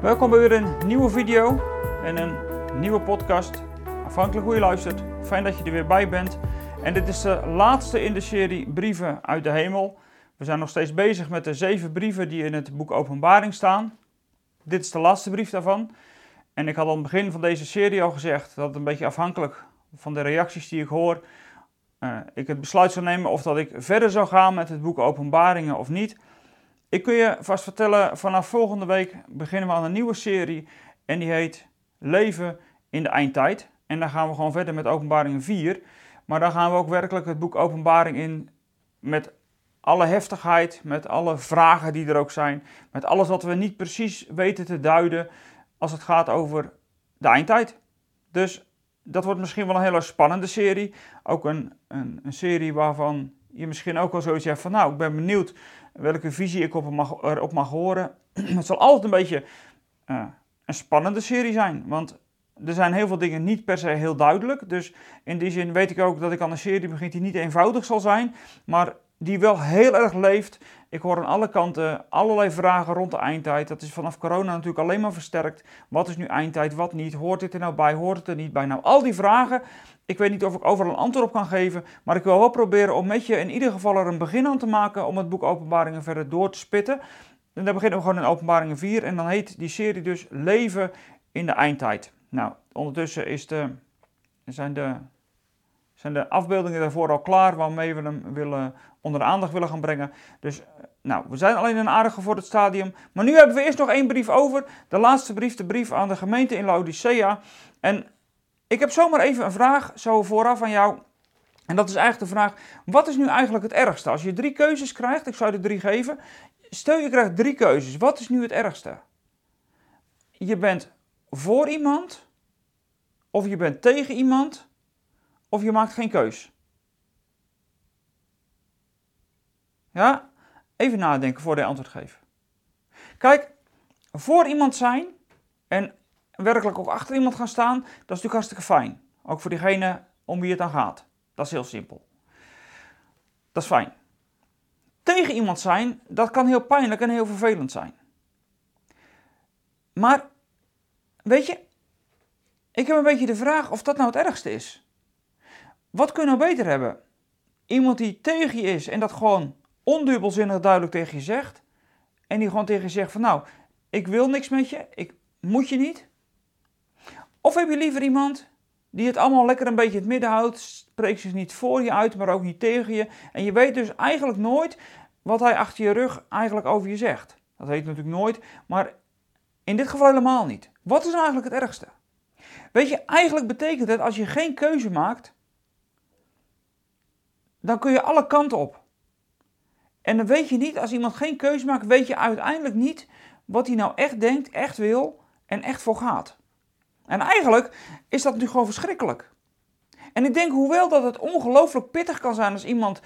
Welkom bij weer een nieuwe video en een nieuwe podcast. Afhankelijk hoe je luistert. Fijn dat je er weer bij bent. En dit is de laatste in de serie Brieven uit de Hemel. We zijn nog steeds bezig met de zeven brieven die in het boek Openbaring staan. Dit is de laatste brief daarvan. En ik had aan het begin van deze serie al gezegd dat het een beetje afhankelijk van de reacties die ik hoor, uh, ik het besluit zou nemen of dat ik verder zou gaan met het boek Openbaringen of niet. Ik kun je vast vertellen, vanaf volgende week beginnen we aan een nieuwe serie en die heet Leven in de Eindtijd. En dan gaan we gewoon verder met Openbaringen 4. Maar dan gaan we ook werkelijk het boek Openbaring in met alle heftigheid, met alle vragen die er ook zijn, met alles wat we niet precies weten te duiden als het gaat over de eindtijd. Dus dat wordt misschien wel een hele spannende serie. Ook een, een, een serie waarvan je misschien ook wel zoiets hebt van, nou, ik ben benieuwd welke visie ik op mag, erop mag horen. het zal altijd een beetje uh, een spannende serie zijn, want er zijn heel veel dingen niet per se heel duidelijk. Dus in die zin weet ik ook dat ik aan een serie begin die niet eenvoudig zal zijn, maar die wel heel erg leeft. Ik hoor aan alle kanten allerlei vragen rond de eindtijd. Dat is vanaf corona natuurlijk alleen maar versterkt. Wat is nu eindtijd, wat niet? Hoort dit er nou bij, hoort het er niet bij? Nou, al die vragen, ik weet niet of ik overal een antwoord op kan geven, maar ik wil wel proberen om met je in ieder geval er een begin aan te maken om het boek Openbaringen verder door te spitten. En dan beginnen we gewoon in Openbaringen 4 en dan heet die serie dus Leven in de eindtijd. Nou, ondertussen is de, zijn de zijn de afbeeldingen daarvoor al klaar waarmee we hem willen, onder de aandacht willen gaan brengen. Dus nou, we zijn alleen een aardig gevorderd stadium. Maar nu hebben we eerst nog één brief over. De laatste brief, de brief aan de gemeente in Laodicea. En ik heb zomaar even een vraag zo vooraf aan jou. En dat is eigenlijk de vraag, wat is nu eigenlijk het ergste? Als je drie keuzes krijgt, ik zou er drie geven. Stel je krijgt drie keuzes, wat is nu het ergste? Je bent voor iemand, of je bent tegen iemand, of je maakt geen keus. Ja, even nadenken voor je antwoord geven. Kijk, voor iemand zijn en werkelijk ook achter iemand gaan staan, dat is natuurlijk hartstikke fijn. Ook voor diegene om wie het dan gaat. Dat is heel simpel. Dat is fijn. Tegen iemand zijn, dat kan heel pijnlijk en heel vervelend zijn. Maar, weet je, ik heb een beetje de vraag of dat nou het ergste is. Wat kun je nou beter hebben? Iemand die tegen je is en dat gewoon ondubbelzinnig duidelijk tegen je zegt. En die gewoon tegen je zegt van nou, ik wil niks met je, ik moet je niet. Of heb je liever iemand die het allemaal lekker een beetje in het midden houdt, spreekt zich niet voor je uit, maar ook niet tegen je. En je weet dus eigenlijk nooit wat hij achter je rug eigenlijk over je zegt. Dat weet je natuurlijk nooit, maar in dit geval helemaal niet. Wat is nou eigenlijk het ergste? Weet je, eigenlijk betekent het als je geen keuze maakt, dan kun je alle kanten op. En dan weet je niet, als iemand geen keuze maakt, weet je uiteindelijk niet wat hij nou echt denkt, echt wil en echt voor gaat. En eigenlijk is dat nu gewoon verschrikkelijk. En ik denk, hoewel dat het ongelooflijk pittig kan zijn als iemand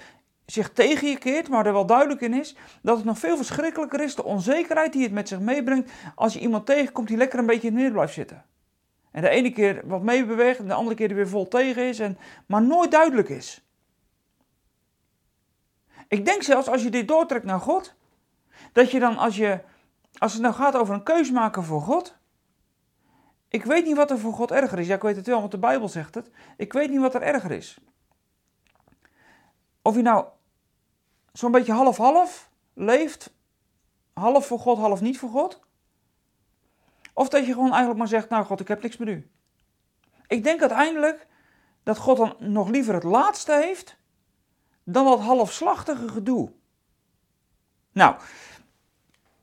zich tegen je keert, maar er wel duidelijk in is, dat het nog veel verschrikkelijker is, de onzekerheid die het met zich meebrengt, als je iemand tegenkomt die lekker een beetje in het midden blijft zitten. En de ene keer wat meebeweegt en de andere keer er weer vol tegen is, en, maar nooit duidelijk is. Ik denk zelfs als je dit doortrekt naar God, dat je dan als je, als het nou gaat over een keuze maken voor God, ik weet niet wat er voor God erger is. Ja, ik weet het wel, want de Bijbel zegt het. Ik weet niet wat er erger is. Of je nou zo'n beetje half-half leeft, half voor God, half niet voor God. Of dat je gewoon eigenlijk maar zegt, nou God, ik heb niks met u. Ik denk uiteindelijk dat God dan nog liever het laatste heeft dan dat halfslachtige gedoe. Nou,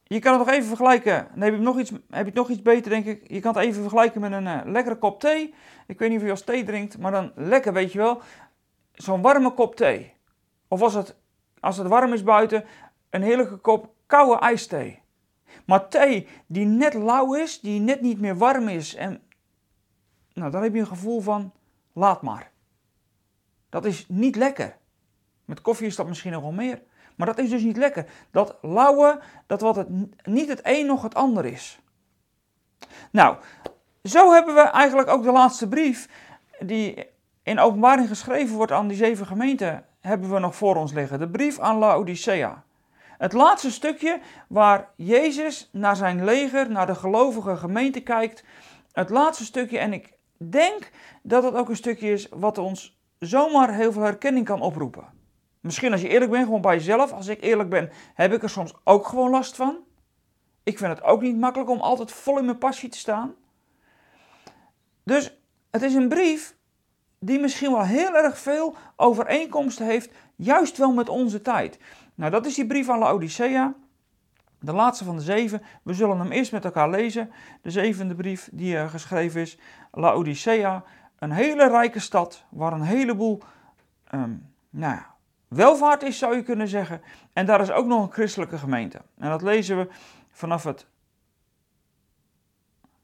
je kan het nog even vergelijken. Dan heb je nog iets, heb je nog iets beter, denk ik. Je kan het even vergelijken met een uh, lekkere kop thee. Ik weet niet of je als thee drinkt, maar dan lekker, weet je wel. Zo'n warme kop thee. Of als het, als het warm is buiten, een heerlijke kop koude ijsthee. Maar thee die net lauw is, die net niet meer warm is. En nou, dan heb je een gevoel van, laat maar. Dat is niet lekker. Met koffie is dat misschien nog wel meer. Maar dat is dus niet lekker. Dat lauwe, dat wat het niet het een nog het ander is. Nou, zo hebben we eigenlijk ook de laatste brief die in openbaring geschreven wordt aan die zeven gemeenten, hebben we nog voor ons liggen. De brief aan Laodicea. Het laatste stukje waar Jezus naar zijn leger, naar de gelovige gemeente kijkt. Het laatste stukje, en ik denk dat het ook een stukje is wat ons zomaar heel veel herkenning kan oproepen. Misschien als je eerlijk bent, gewoon bij jezelf. Als ik eerlijk ben, heb ik er soms ook gewoon last van. Ik vind het ook niet makkelijk om altijd vol in mijn passie te staan. Dus het is een brief die misschien wel heel erg veel overeenkomsten heeft, juist wel met onze tijd. Nou, dat is die brief aan Laodicea, de laatste van de zeven. We zullen hem eerst met elkaar lezen. De zevende brief die geschreven is, Laodicea, een hele rijke stad waar een heleboel um, nou ja, welvaart is, zou je kunnen zeggen. En daar is ook nog een christelijke gemeente. En dat lezen we vanaf het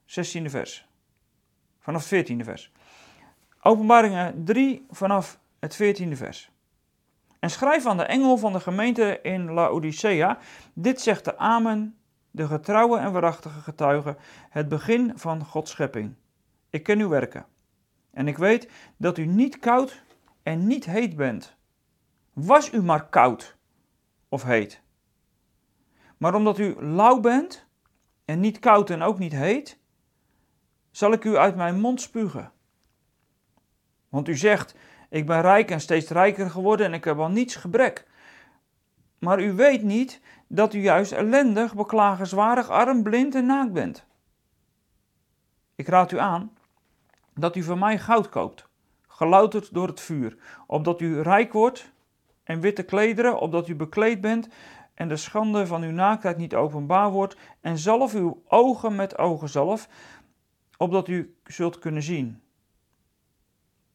16e vers. Vanaf het 14e vers. Openbaringen 3 vanaf het 14e vers. En schrijf aan de engel van de gemeente in Laodicea: Dit zegt de Amen, de getrouwe en waarachtige getuige, het begin van Gods schepping. Ik ken uw werken. En ik weet dat u niet koud en niet heet bent. Was u maar koud of heet. Maar omdat u lauw bent en niet koud en ook niet heet, zal ik u uit mijn mond spugen. Want u zegt: Ik ben rijk en steeds rijker geworden en ik heb al niets gebrek. Maar u weet niet dat u juist ellendig, beklagenswaardig, arm, blind en naakt bent. Ik raad u aan dat u van mij goud koopt, gelouterd door het vuur, opdat u rijk wordt en witte klederen, opdat u bekleed bent en de schande van uw naaktheid niet openbaar wordt, en zalf uw ogen met ogenzalf, opdat u zult kunnen zien.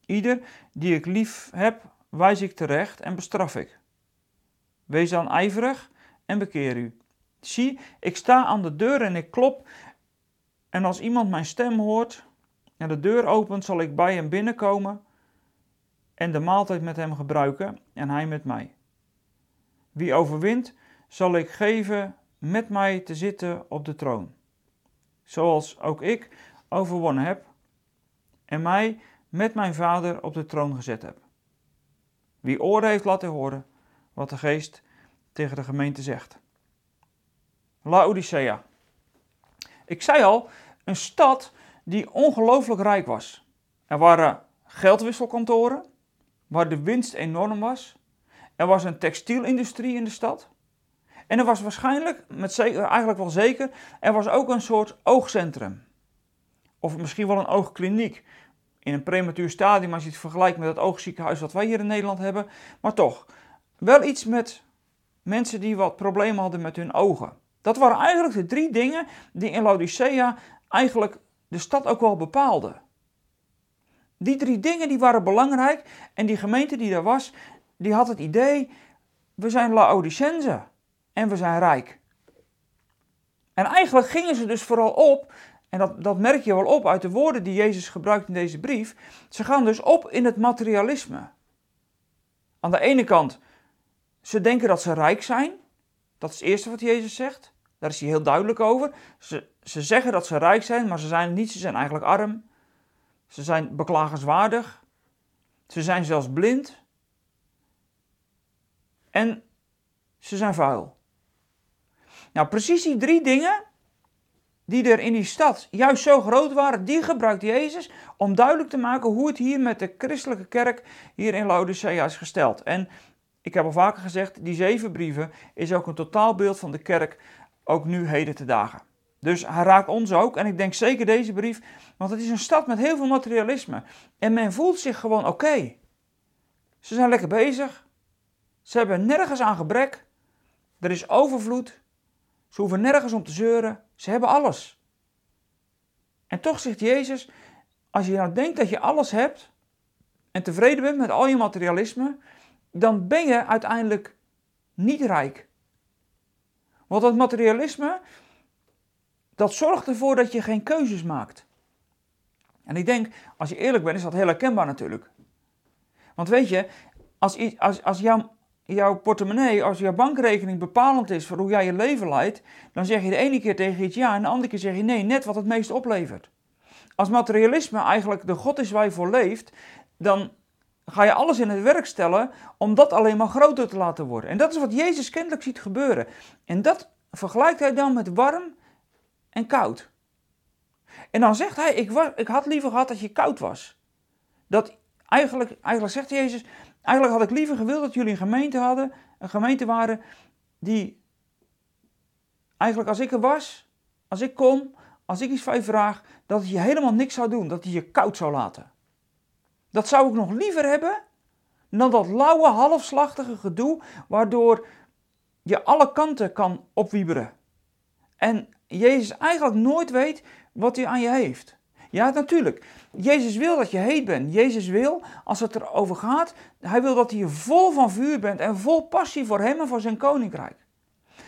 Ieder die ik lief heb, wijs ik terecht en bestraf ik. Wees dan ijverig en bekeer u. Zie, ik sta aan de deur en ik klop, en als iemand mijn stem hoort en de deur opent, zal ik bij hem binnenkomen en de maaltijd met hem gebruiken en hij met mij. Wie overwint, zal ik geven met mij te zitten op de troon, zoals ook ik overwonnen heb en mij met mijn vader op de troon gezet heb. Wie oren heeft, laten horen wat de geest tegen de gemeente zegt. Laodicea. Ik zei al, een stad die ongelooflijk rijk was. Er waren geldwisselkantoren, waar de winst enorm was. Er was een textielindustrie in de stad. En er was waarschijnlijk, met eigenlijk wel zeker, er was ook een soort oogcentrum. Of misschien wel een oogkliniek. In een prematuur stadium als je het vergelijkt met het oogziekenhuis wat wij hier in Nederland hebben. Maar toch, wel iets met mensen die wat problemen hadden met hun ogen. Dat waren eigenlijk de drie dingen die in Laodicea eigenlijk de stad ook wel bepaalden. Die drie dingen die waren belangrijk en die gemeente die daar was, die had het idee, we zijn Laodicense en we zijn rijk. En eigenlijk gingen ze dus vooral op, en dat, dat merk je wel op uit de woorden die Jezus gebruikt in deze brief, ze gaan dus op in het materialisme. Aan de ene kant, ze denken dat ze rijk zijn, dat is het eerste wat Jezus zegt, daar is hij heel duidelijk over. Ze, ze zeggen dat ze rijk zijn, maar ze zijn niet, ze zijn eigenlijk arm. Ze zijn beklagenswaardig. Ze zijn zelfs blind. En ze zijn vuil. Nou, precies die drie dingen die er in die stad juist zo groot waren, die gebruikt Jezus om duidelijk te maken hoe het hier met de christelijke kerk hier in Laodicea is gesteld. En ik heb al vaker gezegd, die zeven brieven is ook een totaalbeeld van de kerk, ook nu heden te dagen. Dus hij raakt ons ook. En ik denk zeker deze brief. Want het is een stad met heel veel materialisme. En men voelt zich gewoon oké. Ze zijn lekker bezig. Ze hebben nergens aan gebrek. Er is overvloed. Ze hoeven nergens om te zeuren. Ze hebben alles. En toch zegt Jezus: Als je nou denkt dat je alles hebt. en tevreden bent met al je materialisme. dan ben je uiteindelijk niet rijk. Want dat materialisme, dat zorgt ervoor dat je geen keuzes maakt. En ik denk, als je eerlijk bent, is dat heel herkenbaar natuurlijk. Want weet je, als, als, als jouw, jouw portemonnee, als jouw bankrekening bepalend is voor hoe jij je leven leidt, dan zeg je de ene keer tegen iets ja en de andere keer zeg je nee, net wat het meest oplevert. Als materialisme eigenlijk de God is waar je voor leeft, dan ga je alles in het werk stellen om dat alleen maar groter te laten worden. En dat is wat Jezus kennelijk ziet gebeuren. En dat vergelijkt hij dan met warm en koud. En dan zegt hij, ik, ik had liever gehad dat je koud was. Dat eigenlijk, eigenlijk zegt Jezus, eigenlijk had ik liever gewild dat jullie een gemeente hadden, een gemeente waren die eigenlijk als ik er was, als ik kom, als ik iets van je vraag, dat je helemaal niks zou doen, dat hij je koud zou laten. Dat zou ik nog liever hebben dan dat lauwe, halfslachtige gedoe, waardoor je alle kanten kan opwieberen. En Jezus eigenlijk nooit weet wat hij aan je heeft. Ja, natuurlijk. Jezus wil dat je heet bent. Jezus wil, als het erover gaat, hij wil dat je vol van vuur bent en vol passie voor hem en voor zijn koninkrijk.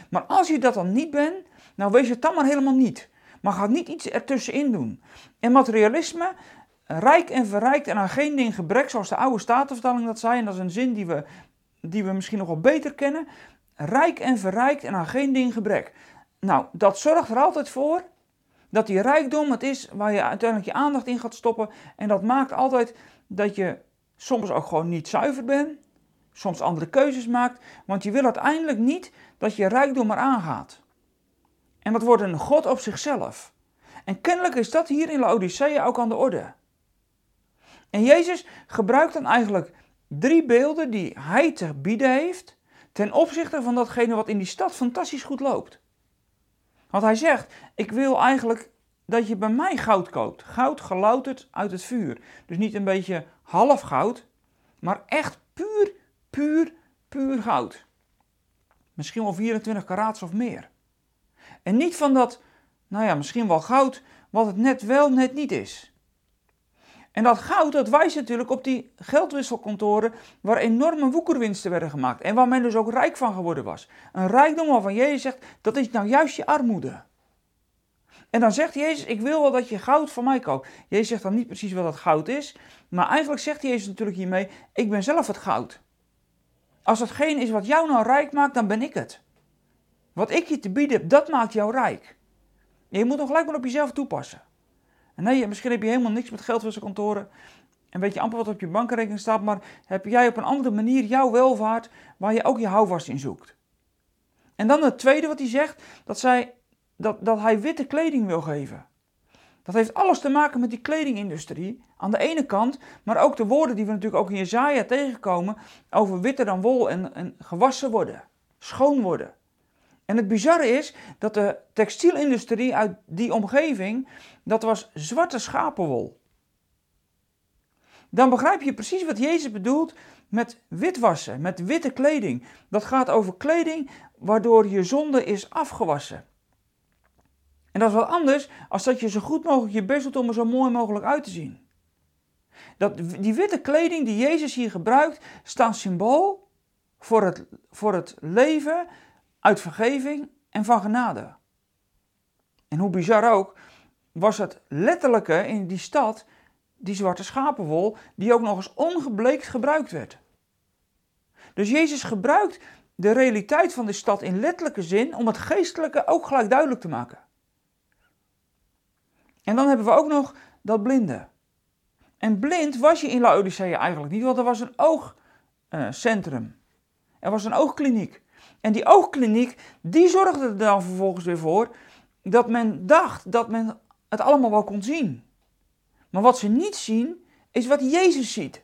Maar als je dat dan niet bent, nou wees het dan maar helemaal niet. Maar ga niet iets ertussenin doen. En materialisme, rijk en verrijkt en aan geen ding gebrek, zoals de oude statenvertaling dat zei, en dat is een zin die we, die we misschien nog wel beter kennen. Rijk en verrijkt en aan geen ding gebrek. Nou, dat zorgt er altijd voor dat die rijkdom het is waar je uiteindelijk je aandacht in gaat stoppen. En dat maakt altijd dat je soms ook gewoon niet zuiver bent. Soms andere keuzes maakt. Want je wil uiteindelijk niet dat je rijkdom maar aangaat. En dat wordt een God op zichzelf. En kennelijk is dat hier in Laodicea ook aan de orde. En Jezus gebruikt dan eigenlijk drie beelden die hij te bieden heeft ten opzichte van datgene wat in die stad fantastisch goed loopt. Want hij zegt, ik wil eigenlijk dat je bij mij goud koopt. Goud gelouterd uit het vuur. Dus niet een beetje half goud, maar echt puur, puur, puur goud. Misschien wel 24 karaats of meer. En niet van dat, nou ja, misschien wel goud, wat het net wel, net niet is. En dat goud, dat wijst natuurlijk op die geldwisselkantoren waar enorme woekerwinsten werden gemaakt. En waar men dus ook rijk van geworden was. Een rijkdom waarvan Jezus zegt, dat is nou juist je armoede. En dan zegt Jezus, ik wil wel dat je goud van mij koopt. Jezus zegt dan niet precies wat dat goud is. Maar eigenlijk zegt Jezus natuurlijk hiermee, ik ben zelf het goud. Als hetgeen is wat jou nou rijk maakt, dan ben ik het. Wat ik je te bieden heb, dat maakt jou rijk. je moet nog gelijk maar op jezelf toepassen. Nee, misschien heb je helemaal niks met geldwisselkantoren en weet je amper wat op je bankrekening staat, maar heb jij op een andere manier jouw welvaart waar je ook je houvast in zoekt. En dan het tweede wat hij zegt, dat, zij, dat, dat hij witte kleding wil geven. Dat heeft alles te maken met die kledingindustrie aan de ene kant, maar ook de woorden die we natuurlijk ook in Jezaja tegenkomen over witter dan wol en, en gewassen worden, schoon worden. En het bizarre is dat de textielindustrie uit die omgeving, dat was zwarte schapenwol. Dan begrijp je precies wat Jezus bedoelt met witwassen, met witte kleding. Dat gaat over kleding waardoor je zonde is afgewassen. En dat is wat anders als dat je zo goed mogelijk je best doet om er zo mooi mogelijk uit te zien. Dat, die witte kleding die Jezus hier gebruikt, staat symbool voor het, voor het leven uit vergeving en van genade. En hoe bizar ook, was het letterlijke in die stad die zwarte schapenwol, die ook nog eens ongebleekt gebruikt werd. Dus Jezus gebruikt de realiteit van de stad in letterlijke zin om het geestelijke ook gelijk duidelijk te maken. En dan hebben we ook nog dat blinde. En blind was je in Laodicea eigenlijk niet, want er was een oogcentrum. Er was een oogkliniek. En die oogkliniek, die zorgde er dan vervolgens weer voor dat men dacht dat men het allemaal wel kon zien. Maar wat ze niet zien, is wat Jezus ziet.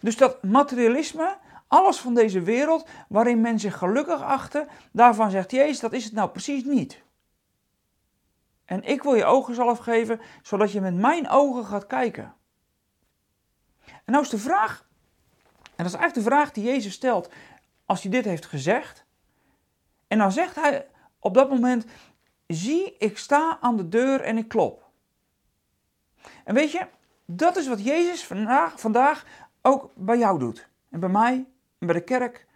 Dus dat materialisme, alles van deze wereld, waarin men zich gelukkig achtte, daarvan zegt Jezus, dat is het nou precies niet. En ik wil je ogen zelf geven, zodat je met mijn ogen gaat kijken. En nou is de vraag, en dat is eigenlijk de vraag die Jezus stelt als hij dit heeft gezegd. En dan zegt hij op dat moment: Zie, ik sta aan de deur en ik klop. En weet je, dat is wat Jezus vandaag, vandaag ook bij jou doet. En bij mij en bij de kerk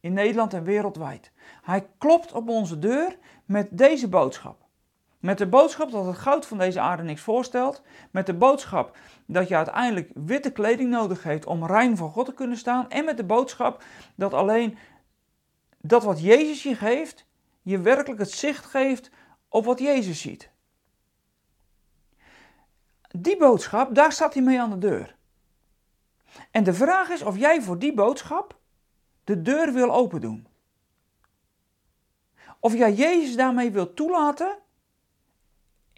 in Nederland en wereldwijd. Hij klopt op onze deur met deze boodschap. Met de boodschap dat het goud van deze aarde niks voorstelt. Met de boodschap dat je uiteindelijk witte kleding nodig heeft om rein voor God te kunnen staan. En met de boodschap dat alleen dat wat Jezus je geeft, je werkelijk het zicht geeft op wat Jezus ziet. Die boodschap, daar staat hij mee aan de deur. En de vraag is of jij voor die boodschap de deur wil open doen. Of jij Jezus daarmee wilt toelaten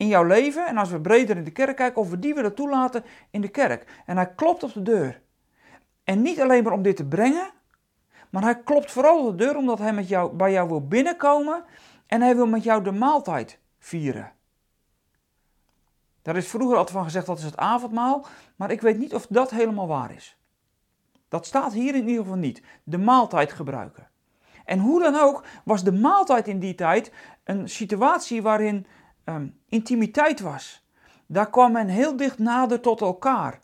in jouw leven. En als we breder in de kerk kijken, of we die willen toelaten in de kerk. En hij klopt op de deur. En niet alleen maar om dit te brengen, maar hij klopt vooral op de deur omdat hij met jou, bij jou wil binnenkomen en hij wil met jou de maaltijd vieren. Daar is vroeger altijd van gezegd dat is het avondmaal, maar ik weet niet of dat helemaal waar is. Dat staat hier in ieder geval niet. De maaltijd gebruiken. En hoe dan ook was de maaltijd in die tijd een situatie waarin Ehm, intimiteit was. Daar kwam men heel dicht nader tot elkaar.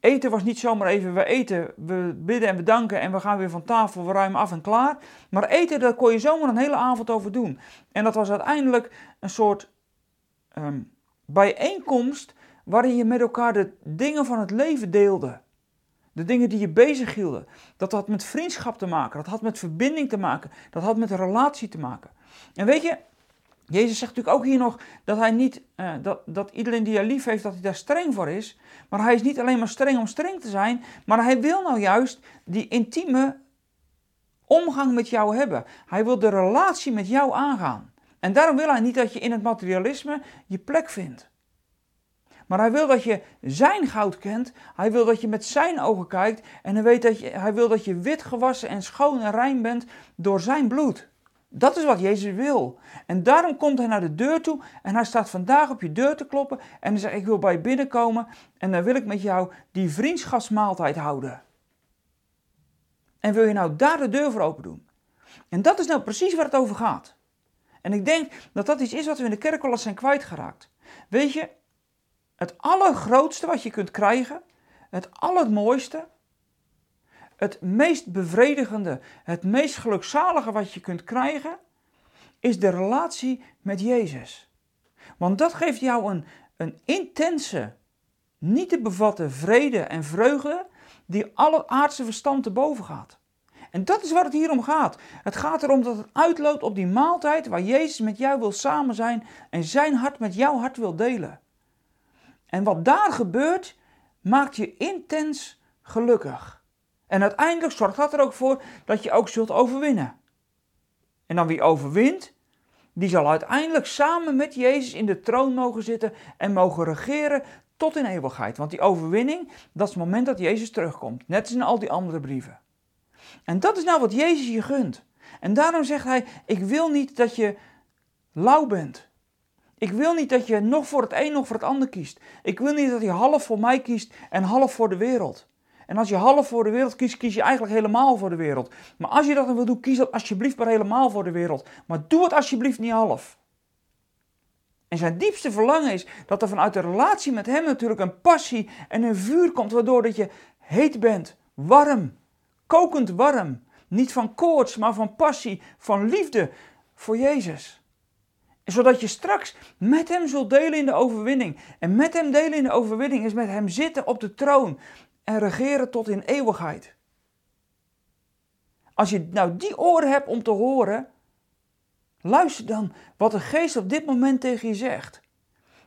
Eten was niet zomaar even, we eten, we bidden en bedanken en we gaan weer van tafel, we ruimen af en klaar. Maar eten, daar kon je zomaar een hele avond over doen. En dat was uiteindelijk een soort um, bijeenkomst waarin je met elkaar de dingen van het leven deelde. De dingen die je bezig hielden. Dat had met vriendschap te maken, dat had met verbinding te maken, dat had met relatie te maken. En weet je, Jezus zegt natuurlijk ook hier nog dat hij niet, uh, dat, dat iedereen die hij lief heeft, dat hij daar streng voor is. Maar hij is niet alleen maar streng om streng te zijn, maar hij wil nou juist die intieme omgang met jou hebben. Hij wil de relatie met jou aangaan. En daarom wil hij niet dat je in het materialisme je plek vindt. Maar hij wil dat je zijn goud kent. Hij wil dat je met zijn ogen kijkt. En hij, weet dat je, hij wil dat je wit gewassen en schoon en rein bent door zijn bloed. Dat is wat Jezus wil. En daarom komt hij naar de deur toe en hij staat vandaag op je deur te kloppen en hij zegt: Ik wil bij je binnenkomen en dan wil ik met jou die vriendschapsmaaltijd houden. En wil je nou daar de deur voor open doen? En dat is nou precies waar het over gaat. En ik denk dat dat iets is wat we in de kerk wel eens zijn kwijtgeraakt. Weet je, het allergrootste wat je kunt krijgen, het allermooiste, het meest bevredigende, het meest gelukzalige wat je kunt krijgen, is de relatie met Jezus. Want dat geeft jou een, een intense, niet te bevatten vrede en vreugde die alle aardse verstand te boven gaat. En dat is waar het hier om gaat. Het gaat erom dat het uitloopt op die maaltijd waar Jezus met jou wil samen zijn en zijn hart met jouw hart wil delen. En wat daar gebeurt, maakt je intens gelukkig. En uiteindelijk zorgt dat er ook voor dat je ook zult overwinnen. En dan wie overwint, die zal uiteindelijk samen met Jezus in de troon mogen zitten en mogen regeren tot in eeuwigheid. Want die overwinning, dat is het moment dat Jezus terugkomt. Net als in al die andere brieven. En dat is nou wat Jezus je gunt. En daarom zegt hij: Ik wil niet dat je lauw bent. Ik wil niet dat je nog voor het een nog voor het ander kiest. Ik wil niet dat je half voor mij kiest en half voor de wereld. En als je half voor de wereld kiest, kies je eigenlijk helemaal voor de wereld. Maar als je dat dan wil doen, kies dat alsjeblieft maar helemaal voor de wereld. Maar doe het alsjeblieft niet half. En zijn diepste verlangen is dat er vanuit de relatie met hem natuurlijk een passie en een vuur komt, waardoor dat je heet bent, warm, kokend warm. Niet van koorts, maar van passie, van liefde voor Jezus. Zodat je straks met hem zult delen in de overwinning. En met hem delen in de overwinning is met hem zitten op de troon en regeren tot in eeuwigheid. Als je nou die oren hebt om te horen, luister dan wat de geest op dit moment tegen je zegt.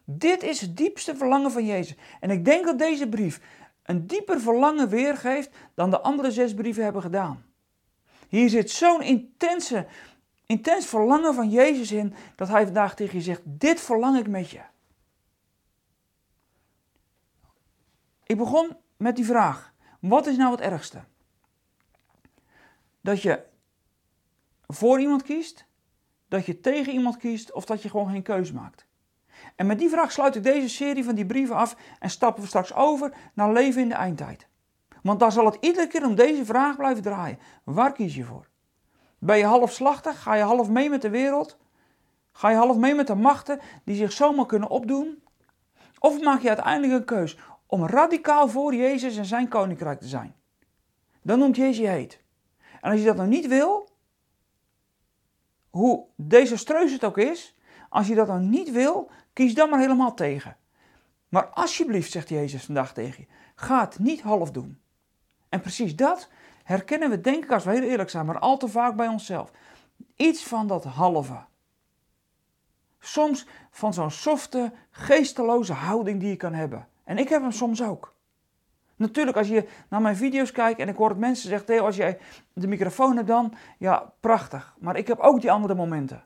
Dit is het diepste verlangen van Jezus. En ik denk dat deze brief een dieper verlangen weergeeft dan de andere zes brieven hebben gedaan. Hier zit zo'n intense, intens verlangen van Jezus in dat hij vandaag tegen je zegt: Dit verlang ik met je. Ik begon met die vraag: wat is nou het ergste? Dat je voor iemand kiest, dat je tegen iemand kiest of dat je gewoon geen keuze maakt. En met die vraag sluit ik deze serie van die brieven af en stappen we straks over naar leven in de eindtijd. Want daar zal het iedere keer om deze vraag blijven draaien. Waar kies je voor? Ben je half slachtig? Ga je half mee met de wereld? Ga je half mee met de machten die zich zomaar kunnen opdoen? Of maak je uiteindelijk een keus om radicaal voor Jezus en zijn koninkrijk te zijn. Dan noemt Jezus je heet. En als je dat nou niet wil, hoe desastreus het ook is, als je dat nou niet wil, kies dan maar helemaal tegen. Maar alsjeblieft, zegt Jezus vandaag tegen je, ga het niet half doen. En precies dat herkennen we, denk ik, als we heel eerlijk zijn, maar al te vaak bij onszelf. Iets van dat halve. Soms van zo'n softe, geesteloze houding die je kan hebben. En ik heb hem soms ook. Natuurlijk, als je naar mijn video's kijkt en ik hoor het mensen zeggen, Theo, als jij de microfoon hebt dan, ja, prachtig. Maar ik heb ook die andere momenten.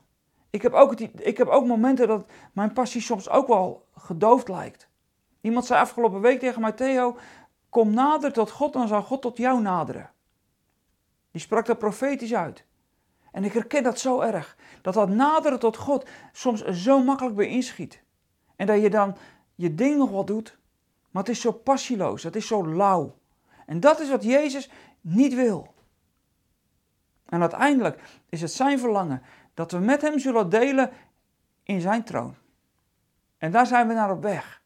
Ik heb ook, die, ik heb ook momenten dat mijn passie soms ook wel gedoofd lijkt. Iemand zei afgelopen week tegen mij, Theo, kom nader tot God, dan zal God tot jou naderen. Die sprak dat profetisch uit. En ik herken dat zo erg. Dat dat naderen tot God soms zo makkelijk weer inschiet. En dat je dan je ding nog wat doet, maar het is zo passieloos, het is zo lauw. En dat is wat Jezus niet wil. En uiteindelijk is het zijn verlangen dat we met Hem zullen delen in Zijn troon. En daar zijn we naar op weg.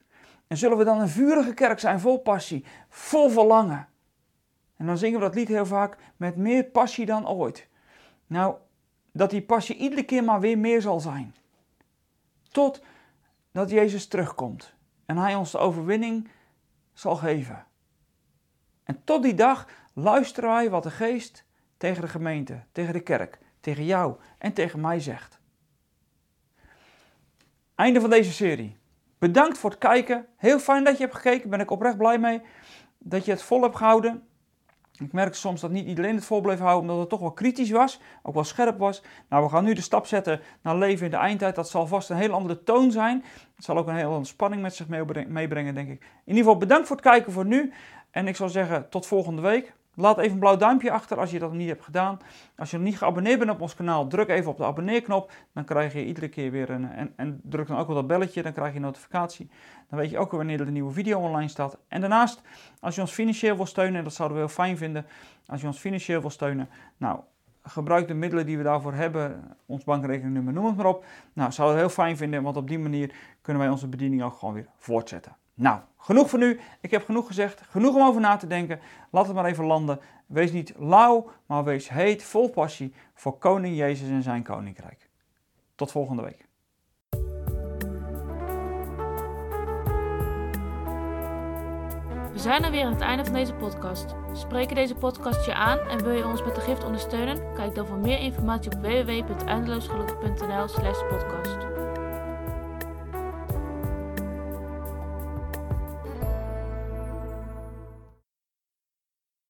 En zullen we dan een vurige kerk zijn, vol passie, vol verlangen. En dan zingen we dat lied heel vaak met meer passie dan ooit. Nou, dat die passie iedere keer maar weer meer zal zijn. Tot dat Jezus terugkomt en Hij ons de overwinning zal geven. En tot die dag luisteren wij wat de Geest tegen de gemeente, tegen de kerk, tegen jou en tegen mij zegt. Einde van deze serie. Bedankt voor het kijken. Heel fijn dat je hebt gekeken. Ben ik oprecht blij mee dat je het vol hebt gehouden. Ik merk soms dat niet iedereen het vol bleef houden, omdat het toch wel kritisch was, ook wel scherp was. Nou, we gaan nu de stap zetten naar leven in de eindtijd. Dat zal vast een heel andere toon zijn. Het zal ook een hele andere spanning met zich meebrengen, denk ik. In ieder geval bedankt voor het kijken voor nu. En ik zou zeggen, tot volgende week. Laat even een blauw duimpje achter als je dat nog niet hebt gedaan. Als je nog niet geabonneerd bent op ons kanaal, druk even op de abonneerknop. Dan krijg je iedere keer weer een. En, en druk dan ook op dat belletje, dan krijg je een notificatie. Dan weet je ook wanneer er een nieuwe video online staat. En daarnaast, als je ons financieel wil steunen, en dat zouden we heel fijn vinden. Als je ons financieel wil steunen, nou, gebruik de middelen die we daarvoor hebben. Ons bankrekeningnummer, noem het maar op. Nou, zouden we heel fijn vinden, want op die manier kunnen wij onze bediening ook gewoon weer voortzetten. Nou, genoeg voor nu. Ik heb genoeg gezegd. Genoeg om over na te denken. Laat het maar even landen. Wees niet lauw, maar wees heet, vol passie voor Koning Jezus en zijn koninkrijk. Tot volgende week. We zijn er weer aan het einde van deze podcast. Spreken deze podcast je aan en wil je ons met de gift ondersteunen? Kijk dan voor meer informatie op www.eindeloosgelukkig.nl/podcast.